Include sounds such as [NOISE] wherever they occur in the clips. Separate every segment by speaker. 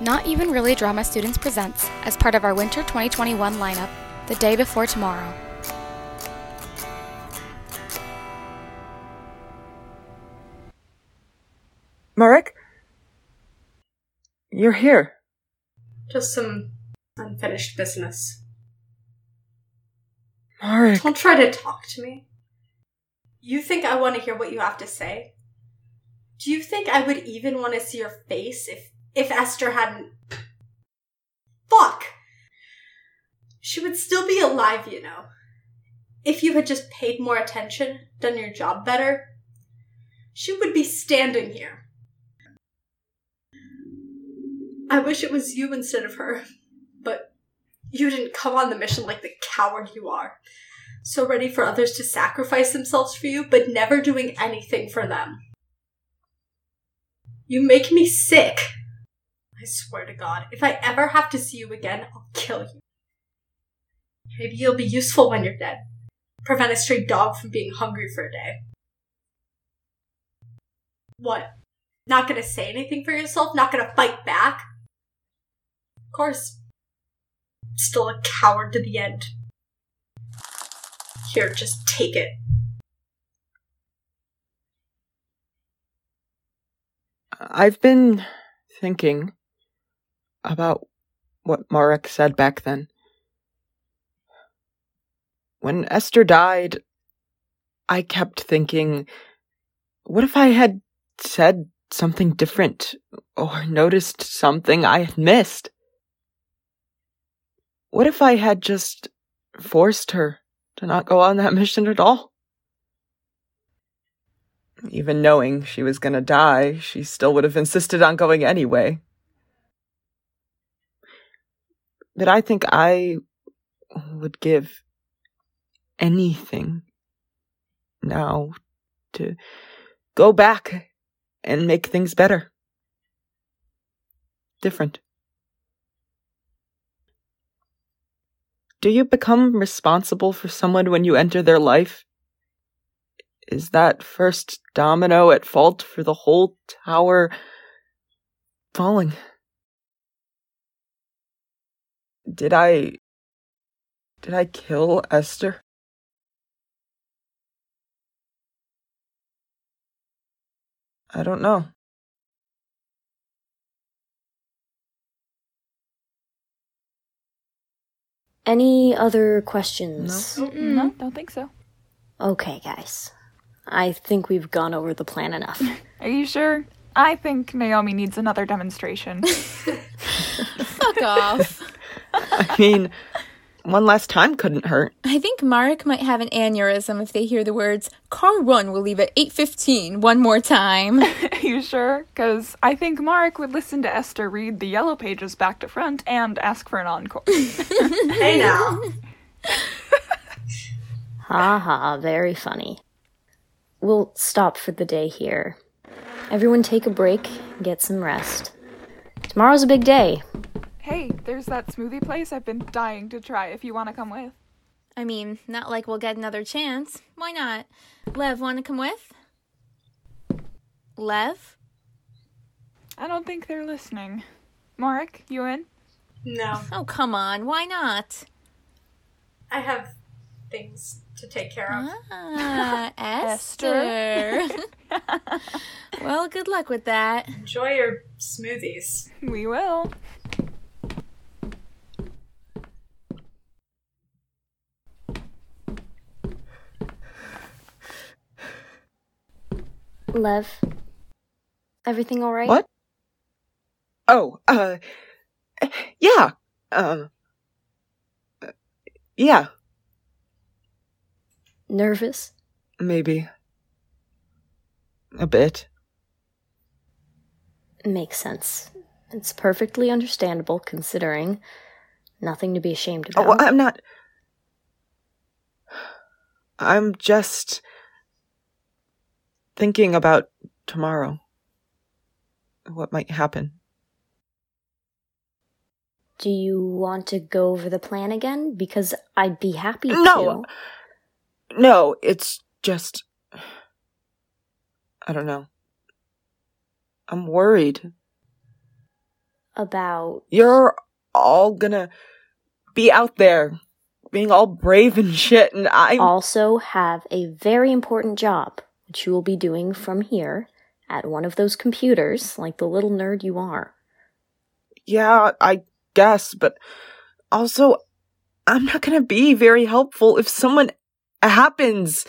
Speaker 1: Not Even Really Drama Students presents as part of our Winter 2021 lineup, The Day Before Tomorrow.
Speaker 2: Marek? You're here.
Speaker 3: Just some unfinished business.
Speaker 2: Marek.
Speaker 3: Don't try to talk to me. You think I want to hear what you have to say? Do you think I would even want to see your face if if Esther hadn't Fuck. She would still be alive, you know. If you had just paid more attention, done your job better, she would be standing here. I wish it was you instead of her, but you didn't come on the mission like the coward you are. So ready for others to sacrifice themselves for you, but never doing anything for them. You make me sick. I swear to God, if I ever have to see you again, I'll kill you. Maybe you'll be useful when you're dead. Prevent a stray dog from being hungry for a day. What? Not gonna say anything for yourself? Not gonna fight back? Of course. Still a coward to the end. Here, just take it.
Speaker 2: I've been thinking about what Marek said back then. When Esther died, I kept thinking, what if I had said something different or [LAUGHS] noticed something I had missed? What if I had just forced her to not go on that [LAUGHS] mission at all? Even knowing she was gonna die, she still would have insisted on going anyway. But I think I would give anything now to go back and make things better. Different. Do you become responsible for someone when you enter their life? Is that first domino at fault for the whole tower falling? Did I. Did I kill Esther? I don't know.
Speaker 4: Any other questions?
Speaker 5: No, no, don't think so.
Speaker 4: Okay, guys. I think we've gone over the plan enough. [LAUGHS]
Speaker 5: Are you sure? I think Naomi needs another demonstration. [LAUGHS]
Speaker 6: Fuck off. [LAUGHS]
Speaker 2: I mean, one last time couldn't hurt.
Speaker 6: I think Marek might have an aneurysm if they hear the words "Car one will leave at 8:15" one more time.
Speaker 5: Are [LAUGHS] you sure? Because I think Marek would listen to Esther read the yellow pages back to front and ask for an encore. [LAUGHS]
Speaker 3: Hey now. [LAUGHS]
Speaker 4: Ha ha, very funny. We'll stop for the day here. Everyone take a break, get some rest. Tomorrow's a big day.
Speaker 5: Hey, there's that smoothie place I've been dying to try if you want to come with.
Speaker 6: I mean, not like we'll get another chance. Why not? Lev, want to come with? Lev?
Speaker 5: I don't think they're listening. Marek, you in?
Speaker 3: No.
Speaker 6: Oh, come on. Why not?
Speaker 3: I have things to take care of.
Speaker 6: Ah, [LAUGHS] Esther. [LAUGHS] well, good luck with that.
Speaker 3: Enjoy your smoothies.
Speaker 5: We will.
Speaker 4: Lev, everything all right?
Speaker 2: What? Oh, uh, yeah, um, uh, yeah,
Speaker 4: Nervous?
Speaker 2: maybe. A bit.
Speaker 4: Makes sense. It's perfectly understandable considering nothing to be ashamed
Speaker 2: Oh,
Speaker 4: about.
Speaker 2: I'm not. I'm just thinking about tomorrow. What might happen.
Speaker 4: Do you want to go over the plan again? Because I'd be happy to
Speaker 2: No.
Speaker 4: to.
Speaker 2: No, it's just. I don't know. I'm worried.
Speaker 4: About.
Speaker 2: You're all gonna be out there being all brave and shit, and I.
Speaker 4: also have a very important job, which you will be doing from here at one of those computers, like the little nerd you are.
Speaker 2: Yeah, I guess, but also, I'm not gonna be very helpful if someone happens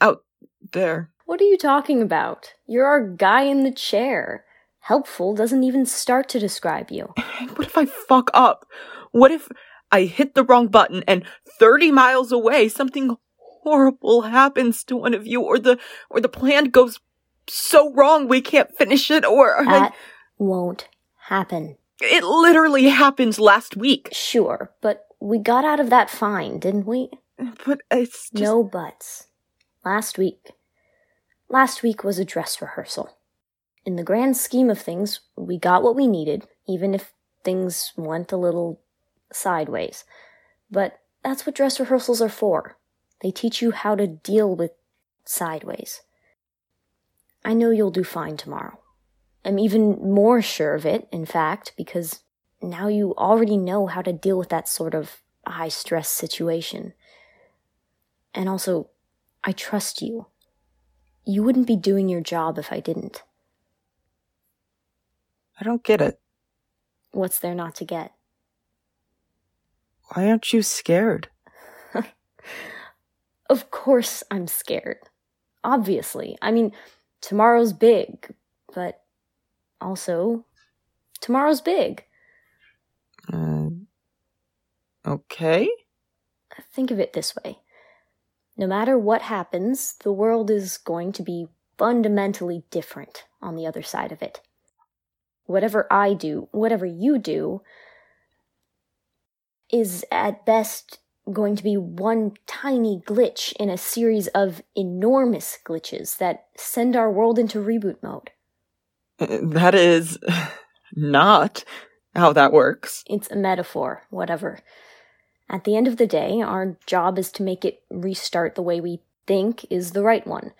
Speaker 2: out there.
Speaker 4: What are you talking about? You're our guy in the chair. Helpful doesn't even start to describe you.
Speaker 2: What if I fuck up? What if I hit the wrong button and 30 miles away something horrible happens to one of you or the or the plan goes so wrong we can't finish it or I-
Speaker 4: That won't happen.
Speaker 2: it literally happened last week.
Speaker 4: Sure, but we got out of that fine, didn't we?
Speaker 2: But it's just
Speaker 4: No buts. Last week. Last week was a dress rehearsal. In the grand scheme of things, we got what we needed, even if things went a little sideways. But that's what dress rehearsals are for. They teach you how to deal with sideways. I know you'll do fine tomorrow. I'm even more sure of it, in fact, because now you already know how to deal with that sort of high stress situation. And also, I trust you. You wouldn't be doing your job if I didn't.
Speaker 2: I don't get it.
Speaker 4: What's there not to get?
Speaker 2: Why aren't you scared? [LAUGHS]
Speaker 4: Of course I'm scared. Obviously. I mean, tomorrow's big, but also, tomorrow's big.
Speaker 2: Uh, okay.
Speaker 4: Think of it this way no matter what happens, the world is going to be fundamentally different on the other side of it. Whatever I do, whatever you do, is at best going to be one tiny glitch in a series of enormous glitches that send our world into reboot mode.
Speaker 2: Uh, That is [LAUGHS] not how that works.
Speaker 4: It's a metaphor, whatever. At the end of the day, our job is to make it restart the way we think is the right one.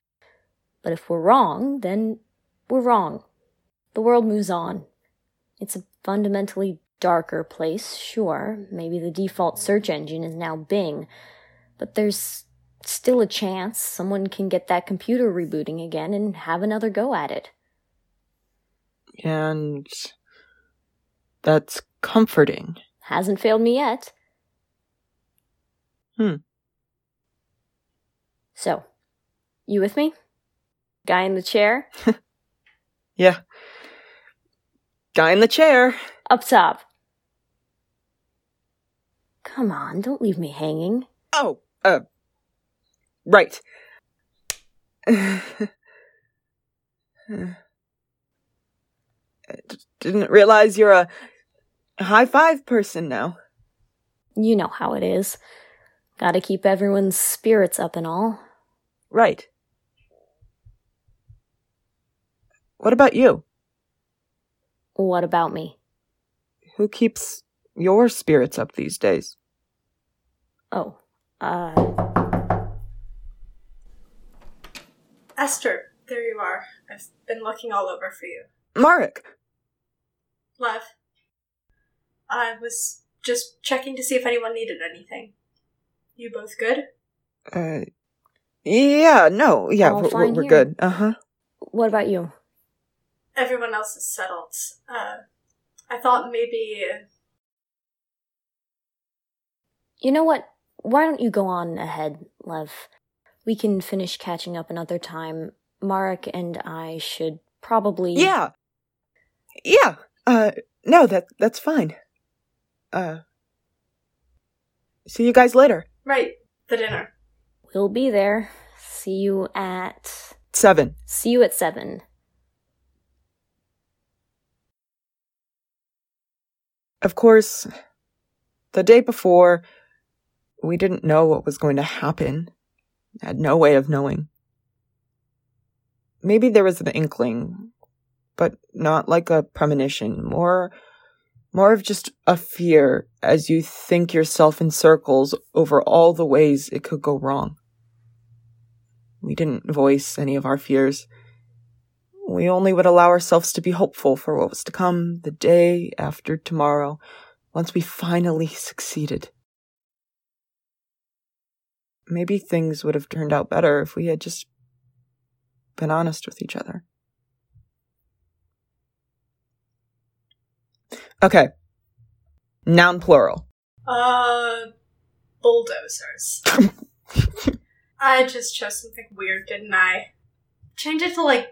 Speaker 4: But if we're wrong, then we're wrong. The world moves on. It's a fundamentally darker place, sure. Maybe the default search engine is now Bing. But there's still a chance someone can get that computer rebooting again and have another go at it.
Speaker 2: And that's comforting.
Speaker 4: Hasn't failed me yet.
Speaker 2: Hmm.
Speaker 4: So, you with me? Guy in the chair? [LAUGHS]
Speaker 2: Yeah. Guy in the chair.
Speaker 4: Up top. Come on, don't leave me hanging.
Speaker 2: Oh, uh, right. [SIGHS] Didn't realize you're a high five person now.
Speaker 4: You know how it is. Gotta keep everyone's spirits up and all.
Speaker 2: Right. What about you?
Speaker 4: What about me?
Speaker 2: Who keeps your spirits up these days?
Speaker 4: Oh, uh,
Speaker 3: Esther, there you are. I've been looking all over for you.
Speaker 2: Marek.
Speaker 3: Love. I was just checking to see if anyone needed anything. You both good?
Speaker 2: Uh, yeah, no, yeah,
Speaker 4: All
Speaker 2: we're, we're, we're good. Uh huh.
Speaker 4: what about you?
Speaker 3: Everyone else is settled. Uh, I thought maybe.
Speaker 4: You know what? Why don't you go on ahead, Lev? We can finish catching up another time. Marek and I should probably.
Speaker 2: Yeah. Yeah. Uh, no, that that's fine. Uh, see you guys later.
Speaker 3: Right, the dinner.
Speaker 4: We'll be there. See you at.
Speaker 2: Seven.
Speaker 4: See you at seven.
Speaker 2: Of course, the day before, we didn't know what was going to happen. Had no way of knowing. Maybe there was an inkling, but not like a premonition. More, more of just a fear as you think yourself in circles over all the ways it could go wrong. We didn't voice any of our fears. we only would allow ourselves to be hopeful for what was to come the day after tomorrow, once we finally succeeded. Maybe things would have turned out better if we had just been honest with each other. Okay. Noun plural.
Speaker 3: Uh, bulldozers. [LAUGHS] I just chose something weird, didn't I? Change it to like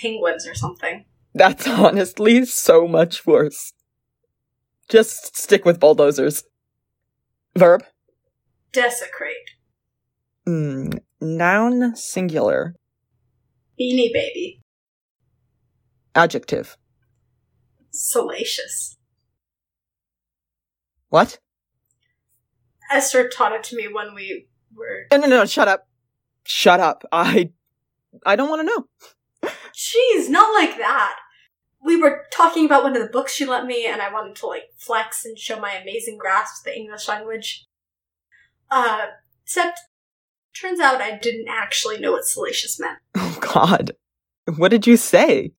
Speaker 3: penguins or something.
Speaker 2: That's honestly so much worse. Just stick with bulldozers. Verb.
Speaker 3: Desecrate.
Speaker 2: Mm, noun singular.
Speaker 3: Beanie baby.
Speaker 2: Adjective.
Speaker 3: Salacious.
Speaker 2: What?
Speaker 3: Esther taught it to me when we were.
Speaker 2: No, no, no, shut up. Shut up. I I don't want to know.
Speaker 3: Jeez, not like that. We were talking about one of the books she lent me, and I wanted to like flex and show my amazing grasp of the English language. Uh, except, turns out I didn't actually know what salacious meant. [LAUGHS]
Speaker 2: Oh god. What did you say?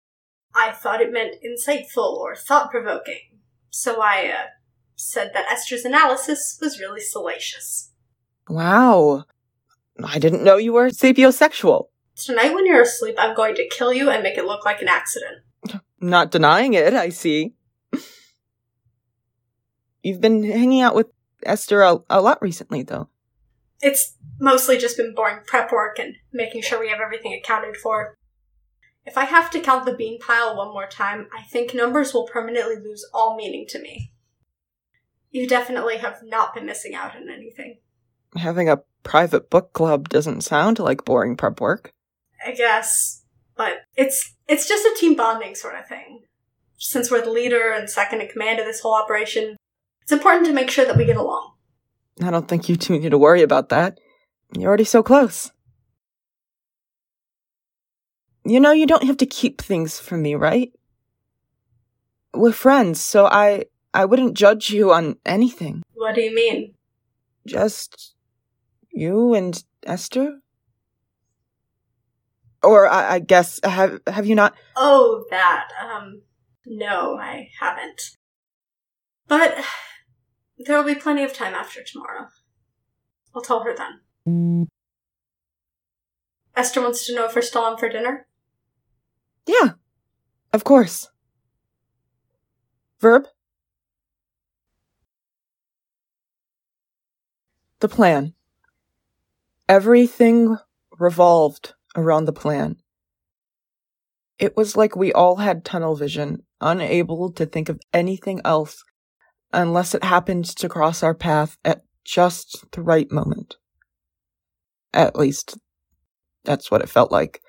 Speaker 3: I thought it meant insightful or thought provoking, so I uh, said that Esther's analysis was really salacious.
Speaker 2: Wow. I didn't know you were sapiosexual.
Speaker 3: Tonight, when you're asleep, I'm going to kill you and make it look like an accident.
Speaker 2: Not denying it, I see. You've been hanging out with Esther a, a lot recently, though.
Speaker 3: It's mostly just been boring prep work and making sure we have everything accounted for. If I have to count the bean pile one more time, I think numbers will permanently lose all meaning to me. You definitely have not been missing out on anything.
Speaker 2: Having a private book club doesn't sound like boring prep work.
Speaker 3: I guess, but it's it's just a team bonding sort of thing. Since we're the leader and second in command of this whole operation, it's important to make sure that we get along.
Speaker 2: I don't think you two need to worry about that. You're already so close. You know, you don't have to keep things from me, right? We're friends, so I I wouldn't judge you on anything.
Speaker 3: What do you mean?
Speaker 2: Just you and Esther? Or I, I guess have have you not
Speaker 3: Oh, that. Um, no, I haven't. But there will be plenty of time after tomorrow. I'll tell her then. Esther wants to know if we're still on for dinner.
Speaker 2: Yeah. Of course. Verb? The plan. Everything revolved around the plan. It was like we all had tunnel vision, unable to think of anything else unless it happened to cross our path at just the right moment. At least, that's what it felt like.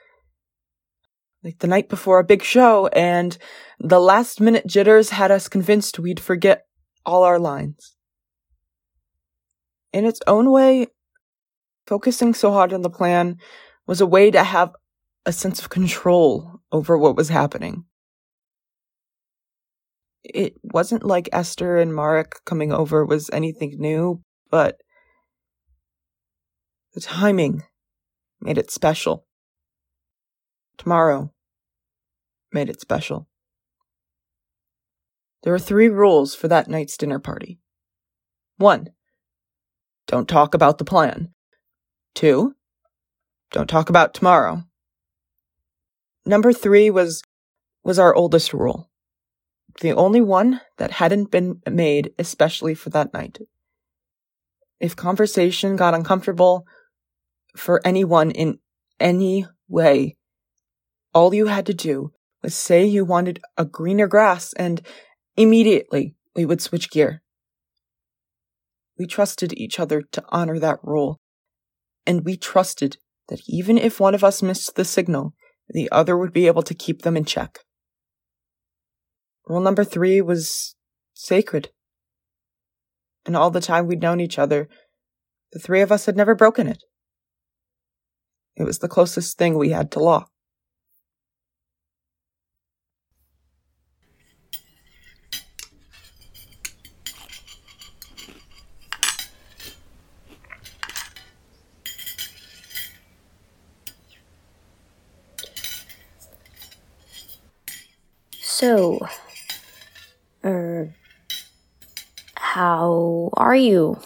Speaker 2: Like the night before a big show, and the last minute jitters had us convinced we'd forget all our lines. In its own way, focusing so hard on the plan was a way to have a sense of control over what was happening. It wasn't like Esther and Marek coming over was anything new, but the timing made it special. Tomorrow made it special. There were three rules for that night's dinner party. One, don't talk about the plan. Two, don't talk about tomorrow. Number three was, was our oldest rule. The only one that hadn't been made especially for that night. If conversation got uncomfortable for anyone in any way, all you had to do was say you wanted a greener grass and immediately we would switch gear. We trusted each other to honor that rule, and we trusted that even if one of us missed the signal, the other would be able to keep them in check. Rule number three was sacred. And all the time we'd known each other, the three of us had never broken it. It was the closest thing we had to law.
Speaker 4: So, how are you?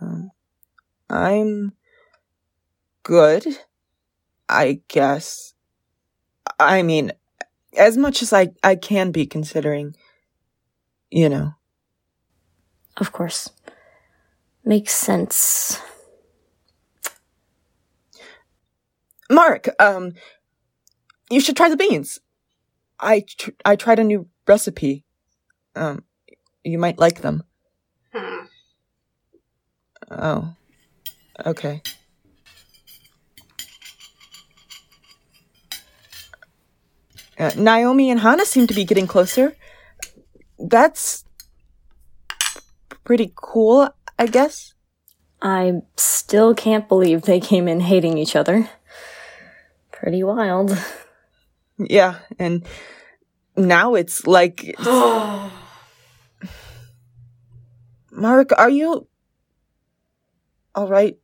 Speaker 2: Um, I'm good, I guess. I mean, as much as I, I can be considering, you know.
Speaker 4: Of course. Makes sense.
Speaker 2: Marek, um, you should try the beans. I tr- I tried a new recipe. Um, you might like them.
Speaker 3: Hmm.
Speaker 2: Oh, okay. Uh, Naomi and Hana seem to be getting closer. That's pretty cool, I guess.
Speaker 4: I still can't believe they came in hating each other. Pretty wild.
Speaker 2: Yeah, and now it's like [GASPS] [SIGHS] [GASPS] [SIGHS] Marek, are you all right?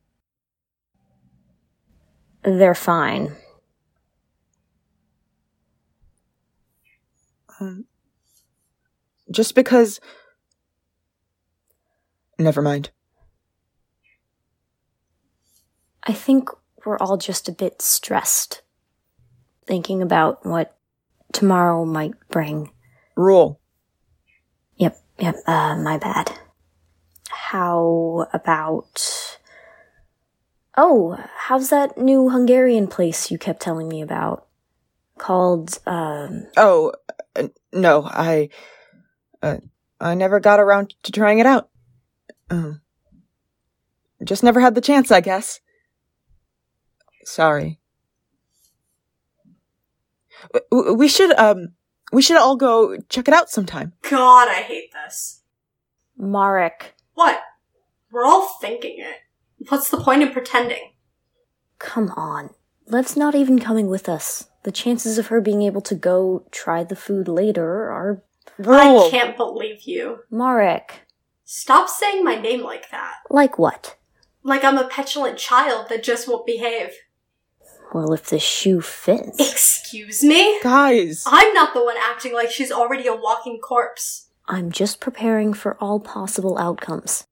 Speaker 4: They're fine.
Speaker 2: Um, just because. Never mind.
Speaker 4: I think we're all just a bit stressed. Thinking about what tomorrow might bring.
Speaker 2: Rule.
Speaker 4: Yep, uh, my bad. How about. Oh, how's that new Hungarian place you kept telling me about? Called, um.
Speaker 2: Oh, uh, no, I. Uh, I never got around to trying it out. Um, just never had the chance, I guess. Sorry. We should, um, we should all go check it out sometime.
Speaker 3: God, I hate this.
Speaker 4: Marek.
Speaker 3: What? We're all thinking it. What's the point in pretending?
Speaker 4: Come on. Lev's not even coming with us. The chances of her being able to go try the food later are.
Speaker 2: Rule.
Speaker 3: I can't believe you.
Speaker 4: Marek.
Speaker 3: Stop saying my name like that.
Speaker 4: Like what?
Speaker 3: Like I'm a petulant child that just won't behave.
Speaker 4: Well, if the shoe fits.
Speaker 3: Excuse me?
Speaker 2: Guys.
Speaker 3: I'm not the one acting like she's already a walking corpse.
Speaker 4: I'm just preparing for all possible outcomes.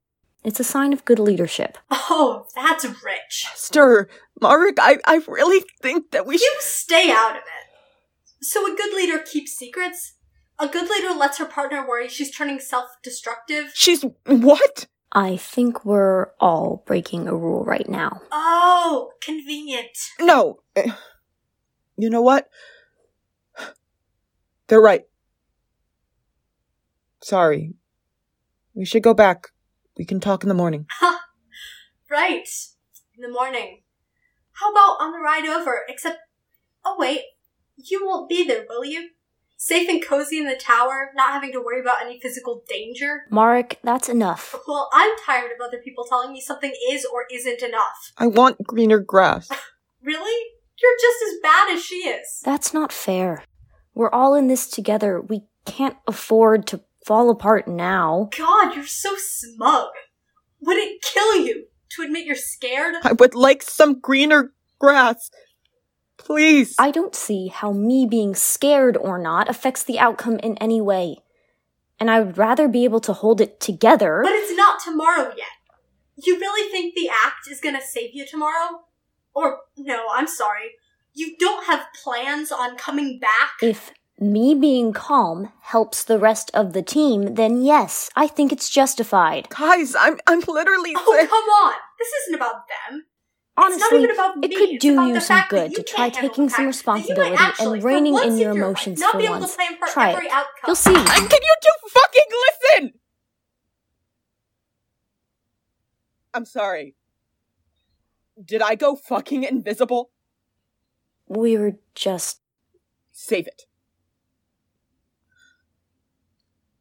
Speaker 4: It's a sign of good leadership.
Speaker 3: Oh, that's rich.
Speaker 2: Esther, Marek, I, I really think that we should.
Speaker 3: You stay out of it. So a good leader keeps secrets? A good leader lets her partner worry she's turning self-destructive?
Speaker 2: She's. What?
Speaker 4: I think we're all breaking a rule right now.
Speaker 3: Oh, convenient.
Speaker 2: No. Eh, You know what? They're right. Sorry. We should go back. We can talk in the morning. [LAUGHS]
Speaker 3: Right. In the morning. How about on the ride over? Except, oh wait, you won't be there, will you? Safe and cozy in the tower, not having to worry about any physical danger?
Speaker 4: Marek, that's enough.
Speaker 3: Well, I'm tired of other people telling me something is or isn't enough.
Speaker 2: I want greener grass. [LAUGHS]
Speaker 3: Really? You're just as bad as she is.
Speaker 4: That's not fair. We're all in this together. We can't afford to fall apart now.
Speaker 3: God, you're so smug. Would it kill you to admit you're scared?
Speaker 2: I would like some greener grass. Please.
Speaker 4: I don't see how me being scared or not affects the outcome in any way. And I would rather be able to hold it together.
Speaker 3: But it's not tomorrow yet. You really think the act is gonna save you tomorrow? Or, no, I'm sorry. You don't have plans on coming back?
Speaker 4: If me being calm helps the rest of the team, then yes, I think it's justified.
Speaker 2: Guys, I'm I'm literally
Speaker 3: Oh,
Speaker 2: saying- [LAUGHS]
Speaker 3: come on! This isn't about them.
Speaker 4: Honestly,
Speaker 3: it's not even about
Speaker 4: it
Speaker 3: me.
Speaker 4: could
Speaker 3: It's
Speaker 4: do
Speaker 3: about
Speaker 4: you
Speaker 3: the
Speaker 4: some good
Speaker 3: you
Speaker 4: to try taking some
Speaker 3: fact that you might
Speaker 4: responsibility
Speaker 3: actually,
Speaker 4: and
Speaker 3: for
Speaker 4: reining in
Speaker 3: in
Speaker 4: your emotions
Speaker 3: not
Speaker 4: for
Speaker 3: be able
Speaker 4: once.
Speaker 3: to plan for
Speaker 4: Try
Speaker 3: every
Speaker 4: it.
Speaker 3: outcome.
Speaker 4: You'll see.
Speaker 2: I- Can you two fucking listen? I'm sorry. Did I go fucking invisible?
Speaker 4: We were just.
Speaker 2: Save it.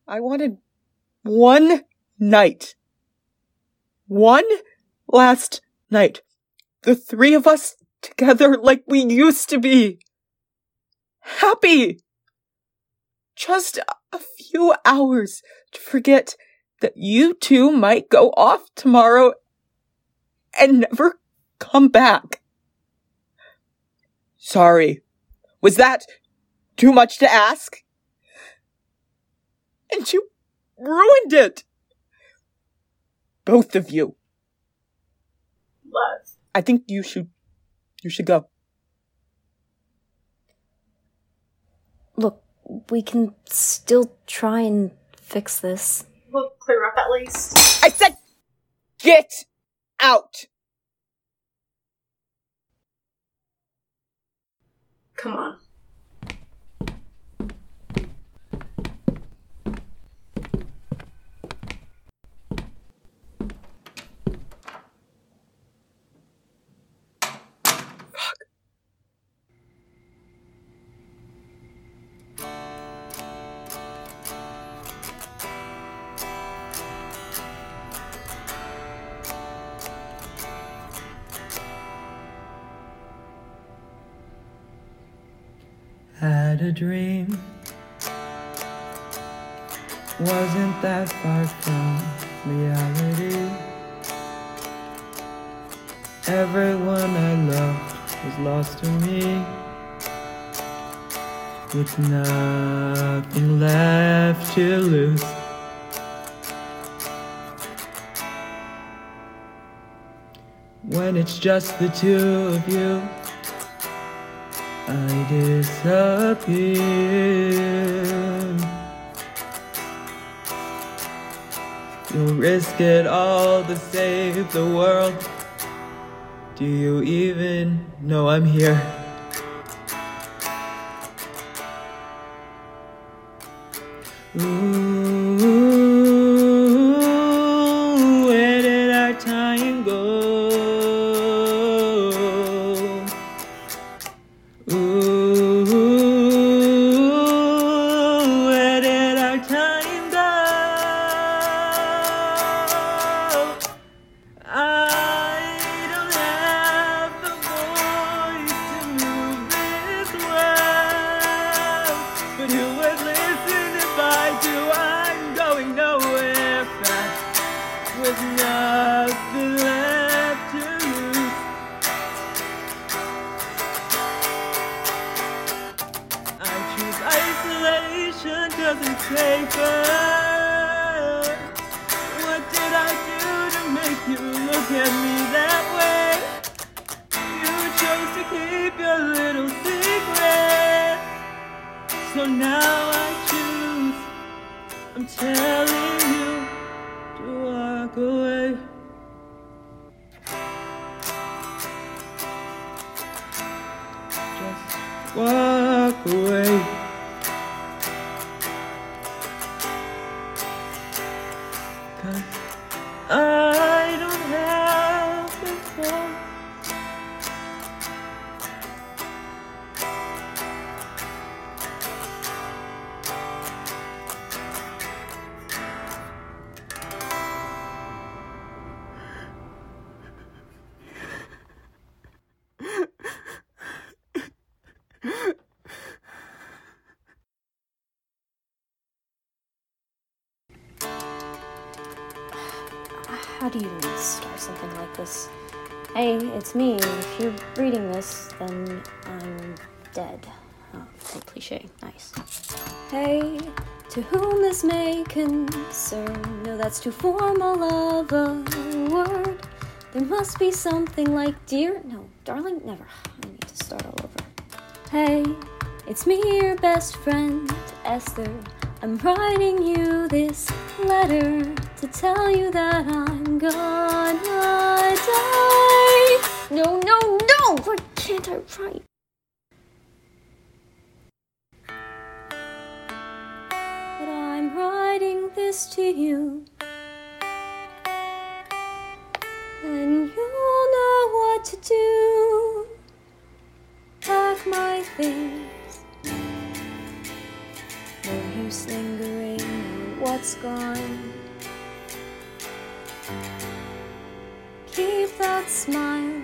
Speaker 2: I wanted one night. One last night. The three of us together like we used to be. Happy. Just a few hours to forget that you two might go off tomorrow and never come back. Sorry. Was that
Speaker 7: too much to ask? And you ruined it! Both of you.
Speaker 3: Love.
Speaker 7: I think you should. You should go.
Speaker 4: Look, we can still try and fix this.
Speaker 3: We'll clear up at least.
Speaker 7: I said, get out!
Speaker 3: Come on.
Speaker 7: Had a dream. Wasn't that far from reality. Everyone I loved was lost to me. With nothing left to lose. When it's just the two of you. Disappear. You'll risk it all to save the world. Do you even know I'm here? Ooh, walk away.
Speaker 4: This? Hey, it's me. If you're reading this, then I'm dead. Oh, cliche. Nice. Hey, to whom this may concern. No, that's too formal of a word. There must be something like dear. No, darling, never. I need to start all over. Hey, it's me, your best friend, Esther. I'm writing you this letter to tell you that I'm gonna die. No, no, no! Why can't I write? But I'm writing this to you. And you'll know what to do. Pack my things. No use lingering on what's gone. Keep that smile.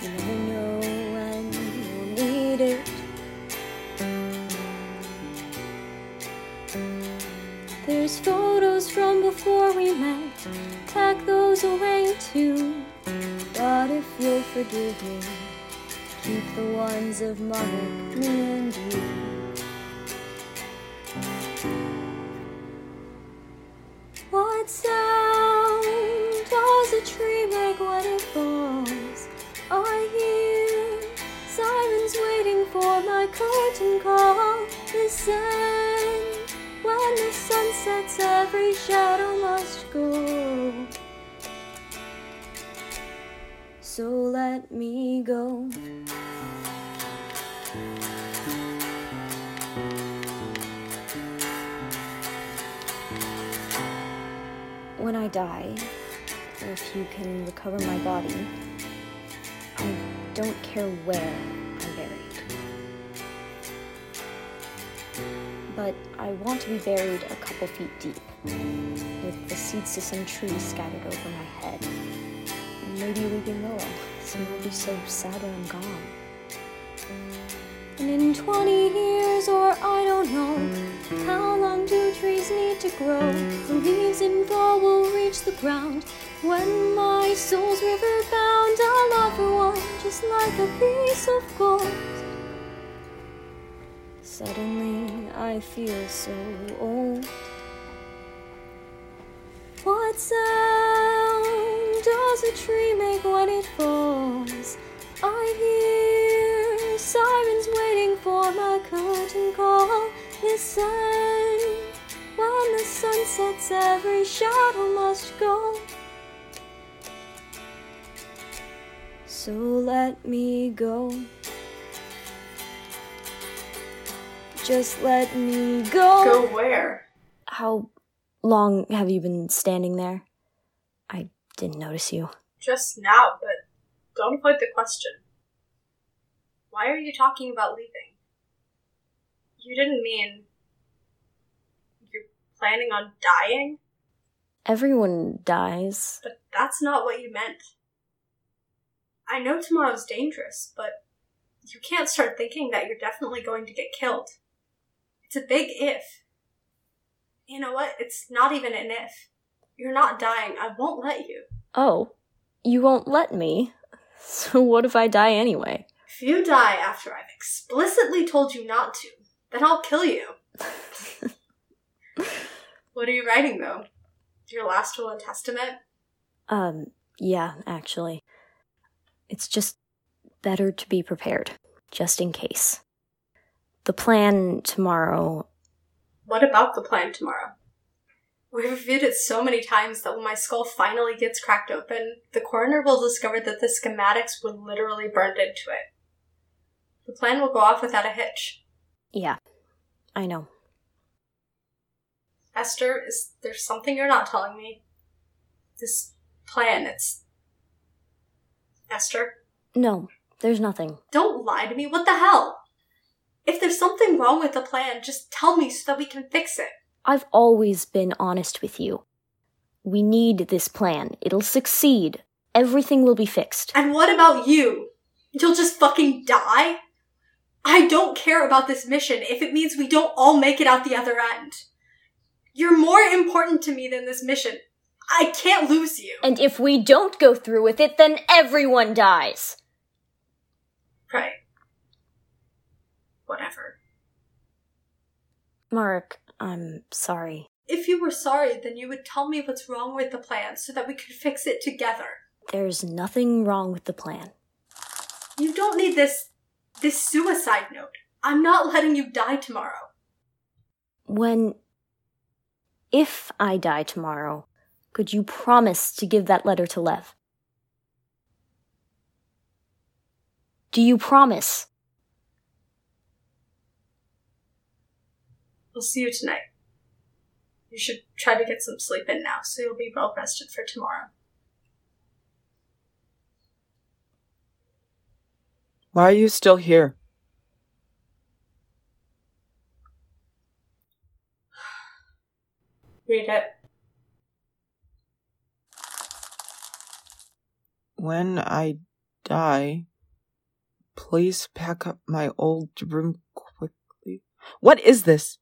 Speaker 4: You never know when you'll need it. There's photos from before we met. Pack those away too. But if you'll forgive me, keep the ones of Marek, me and you. What sound does a it falls? I hear sirens waiting for my curtain call. Listen, when the sun sets, every shadow must go. So let me go. When I die, if you can recover my body, I don't care where I'm buried. But I want to be buried a couple feet deep, with the seeds to some tree scattered over my head. Maybe a weeping willow, so it will be so sad when I'm gone. And in 20 years, or I don't know, how long do trees need to grow? The leaves in fall will reach the ground. When my soul's river bound, I'll offer one just like a piece of gold. Suddenly, I feel so old. What sound does a tree make when it falls? I hear sirens waiting for my curtain call. Listen, when the sun sets, every shadow must go. So let me go. Just let me go.
Speaker 3: Go where?
Speaker 4: How long have you been standing there? I didn't notice you.
Speaker 3: Just now, but don't avoid the question. Why are you talking about leaving? You didn't mean you're planning on dying,
Speaker 4: Everyone dies.
Speaker 3: but that's not what you meant. I know tomorrow's dangerous, but you can't start thinking that you're definitely going to get killed. It's a big if. You know what? It's not even an if. You're not dying. I won't let you.
Speaker 4: Oh, you won't let me? [LAUGHS] So what if I die anyway?
Speaker 3: If you die after I've explicitly told you not to, then I'll kill you. [LAUGHS] What are you writing, though? Your last will and testament?
Speaker 4: Um, yeah, actually. It's just better to be prepared, just in case. The plan tomorrow.
Speaker 3: What about the plan tomorrow? We've reviewed it so many times that when my skull finally gets cracked open, the coroner will discover that the schematics were literally burned into it. The plan will go off without a hitch.
Speaker 4: Yeah, I know.
Speaker 3: Esther, is there something you're not telling me? This plan, it's. Esther?
Speaker 4: No, there's nothing.
Speaker 3: Don't lie to me. What the hell? If there's something wrong with the plan, just tell me so that we can fix it.
Speaker 4: I've always been honest with you. We need this plan. It'll succeed. Everything will be fixed.
Speaker 3: And what about you? You'll just fucking die? I don't care about this mission if it means we don't all make it out the other end. You're more important to me than this mission. I can't lose you.
Speaker 4: And if we don't go through with it, then everyone dies.
Speaker 3: Right. Whatever.
Speaker 4: Marek, I'm sorry.
Speaker 3: If you were sorry, then you would tell me what's wrong with the plan so that we could fix it together.
Speaker 4: There's nothing wrong with the plan.
Speaker 3: You don't need this this suicide note. I'm not letting you die tomorrow.
Speaker 4: When. If I die tomorrow, could you promise to give that letter to Lev? Do you promise?
Speaker 3: We'll see you tonight. You should try to get some sleep in now so you'll be well rested for tomorrow.
Speaker 2: Why are you still here? [SIGHS]
Speaker 3: Read it.
Speaker 2: When I die, please pack up my old room quickly. What is this?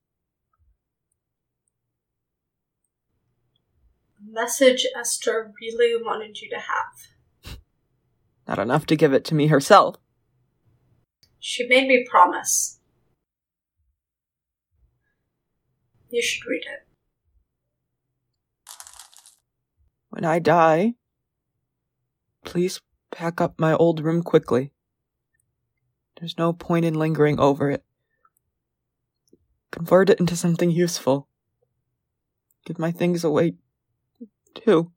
Speaker 3: Message Esther really wanted you to have.
Speaker 2: Not enough to give it to me herself.
Speaker 3: She made me promise. You should read it.
Speaker 2: When I die, please pack up my old room quickly. There's no point in lingering over it. Convert it into something useful. Give my things away, too.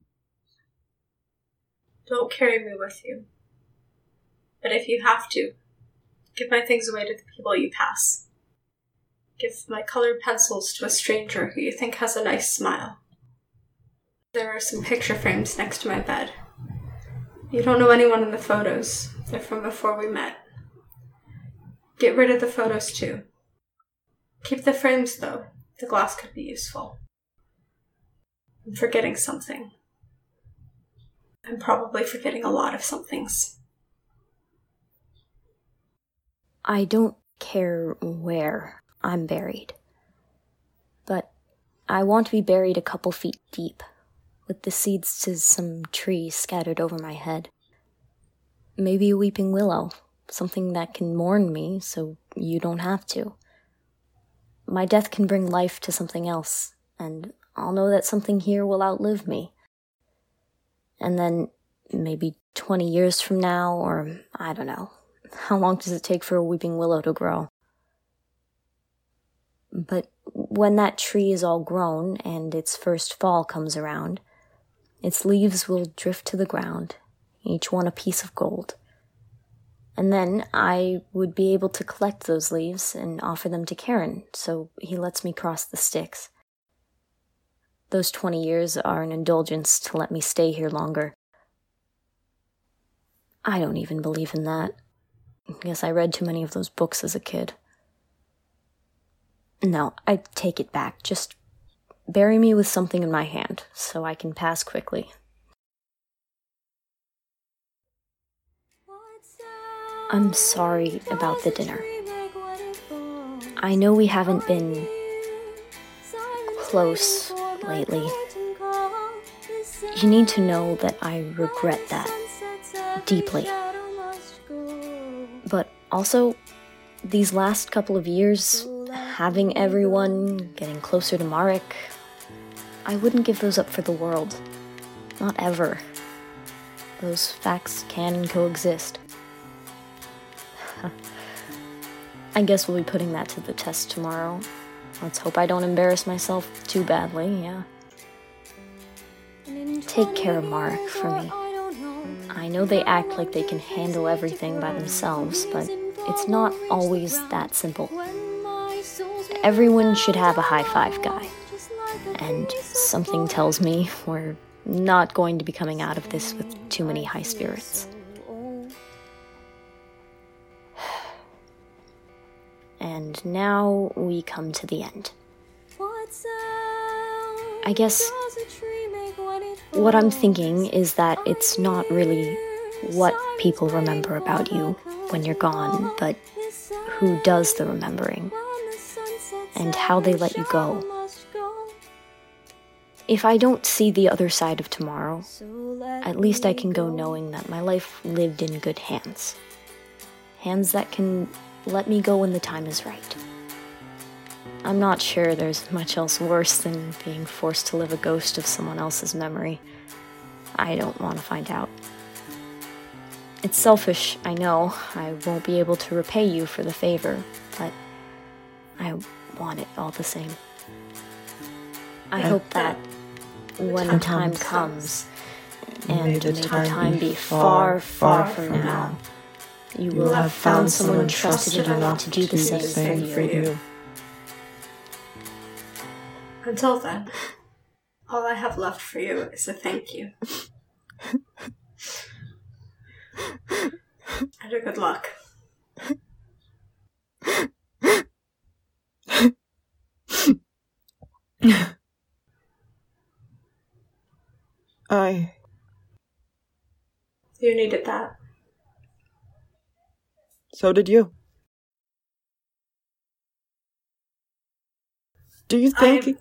Speaker 3: Don't carry me with you. But if you have to, give my things away to the people you pass. Give my colored pencils to a stranger who you think has a nice smile. There are some picture frames next to my bed. You don't know anyone in the photos. They're from before we met. Get rid of the photos too. Keep the frames though. The glass could be useful. I'm forgetting something. I'm probably forgetting a lot of somethings.
Speaker 4: I don't care where I'm buried. But I want to be buried a couple feet deep, with the seeds to some tree scattered over my head. Maybe a weeping willow, something that can mourn me so you don't have to. My death can bring life to something else, and I'll know that something here will outlive me. And then maybe 20 years from now, or I don't know, how long does it take for a weeping willow to grow? But when that tree is all grown and its first fall comes around, its leaves will drift to the ground, each one a piece of gold. And then I would be able to collect those leaves and offer them to Charon, so he lets me cross the Styx. Those 20 years are an indulgence to let me stay here longer. I don't even believe in that. Guess I read too many of those books as a kid. No, I take it back. Just bury me with something in my hand so I can pass quickly. I'm sorry about the dinner. I know we haven't been close lately. You need to know that I regret that deeply. But also, these last couple of years, having everyone, getting closer to Marek, I wouldn't give those up for the world. Not ever. Those facts can coexist. [LAUGHS] I guess we'll be putting that to the test tomorrow. Let's hope I don't embarrass myself too badly, yeah. Take care of Marek for me. I know they act like they can handle everything by themselves, but it's not always that simple. Everyone should have a high five guy. And something tells me we're not going to be coming out of this with too many high spirits. [SIGHS] And now we come to the end. I guess what I'm thinking is that it's not really what people remember about you when you're gone, but who does the remembering and how they let you go. If I don't see the other side of tomorrow, at least I can go knowing that my life lived in good hands. Hands that can let me go when the time is right. I'm not sure there's much else worse than being forced to live a ghost of someone else's memory. I don't want to find out. It's selfish, I know. I won't be able to repay you for the favor, but I want it all the same. I hope that when the time comes, and may the time be far, far from now, you will have found someone trusted enough to do the same thing for you.
Speaker 3: Until then, all I have left for you is a thank you. [LAUGHS] and a good luck.
Speaker 2: I.
Speaker 3: You needed that.
Speaker 2: So did you. Do you think.
Speaker 3: I'm-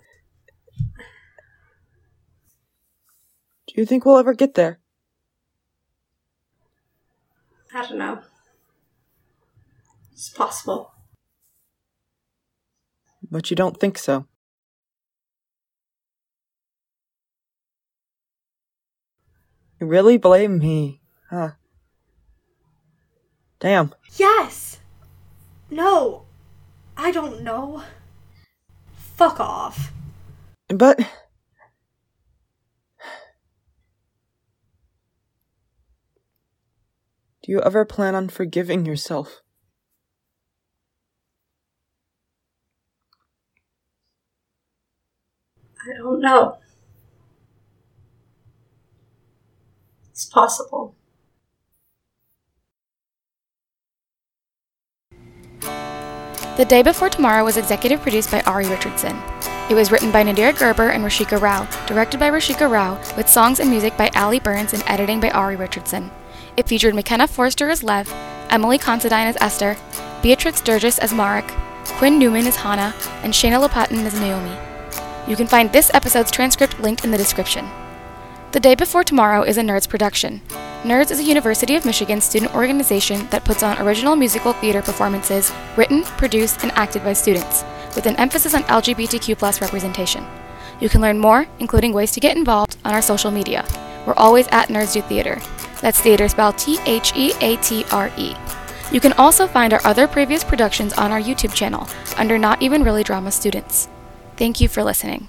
Speaker 2: Do you think we'll ever get there?
Speaker 3: I don't know. It's possible.
Speaker 2: But you don't think so. You really blame me, huh? Damn.
Speaker 3: Yes! No! I don't know. Fuck off.
Speaker 2: But. Do you ever plan on forgiving yourself?
Speaker 3: I don't know. It's possible.
Speaker 1: The Day Before Tomorrow was executive produced by Ari Richardson. It was written by Nadira Gerber and Rashika Rao, directed by Rashika Rao, with songs and music by Allie Burns and editing by Ari Richardson. It featured McKenna Forster as Lev, Emily Considine as Esther, Beatrix Dergis as Marek, Quinn Newman as Hana, and Shayna Lopatin as Naomi. You can find this episode's transcript linked in the description. The Day Before Tomorrow is a Nerds production. Nerds is a University of Michigan student organization that puts on original musical theater performances written, produced, and acted by students, with an emphasis on LGBTQ representation. You can learn more, including ways to get involved, on our social media. We're always at Nerds Do Theatre. That's theater spelled T H E A T R E. You can also find our other previous productions on our YouTube channel under Not Even Really Drama Students. Thank you for listening.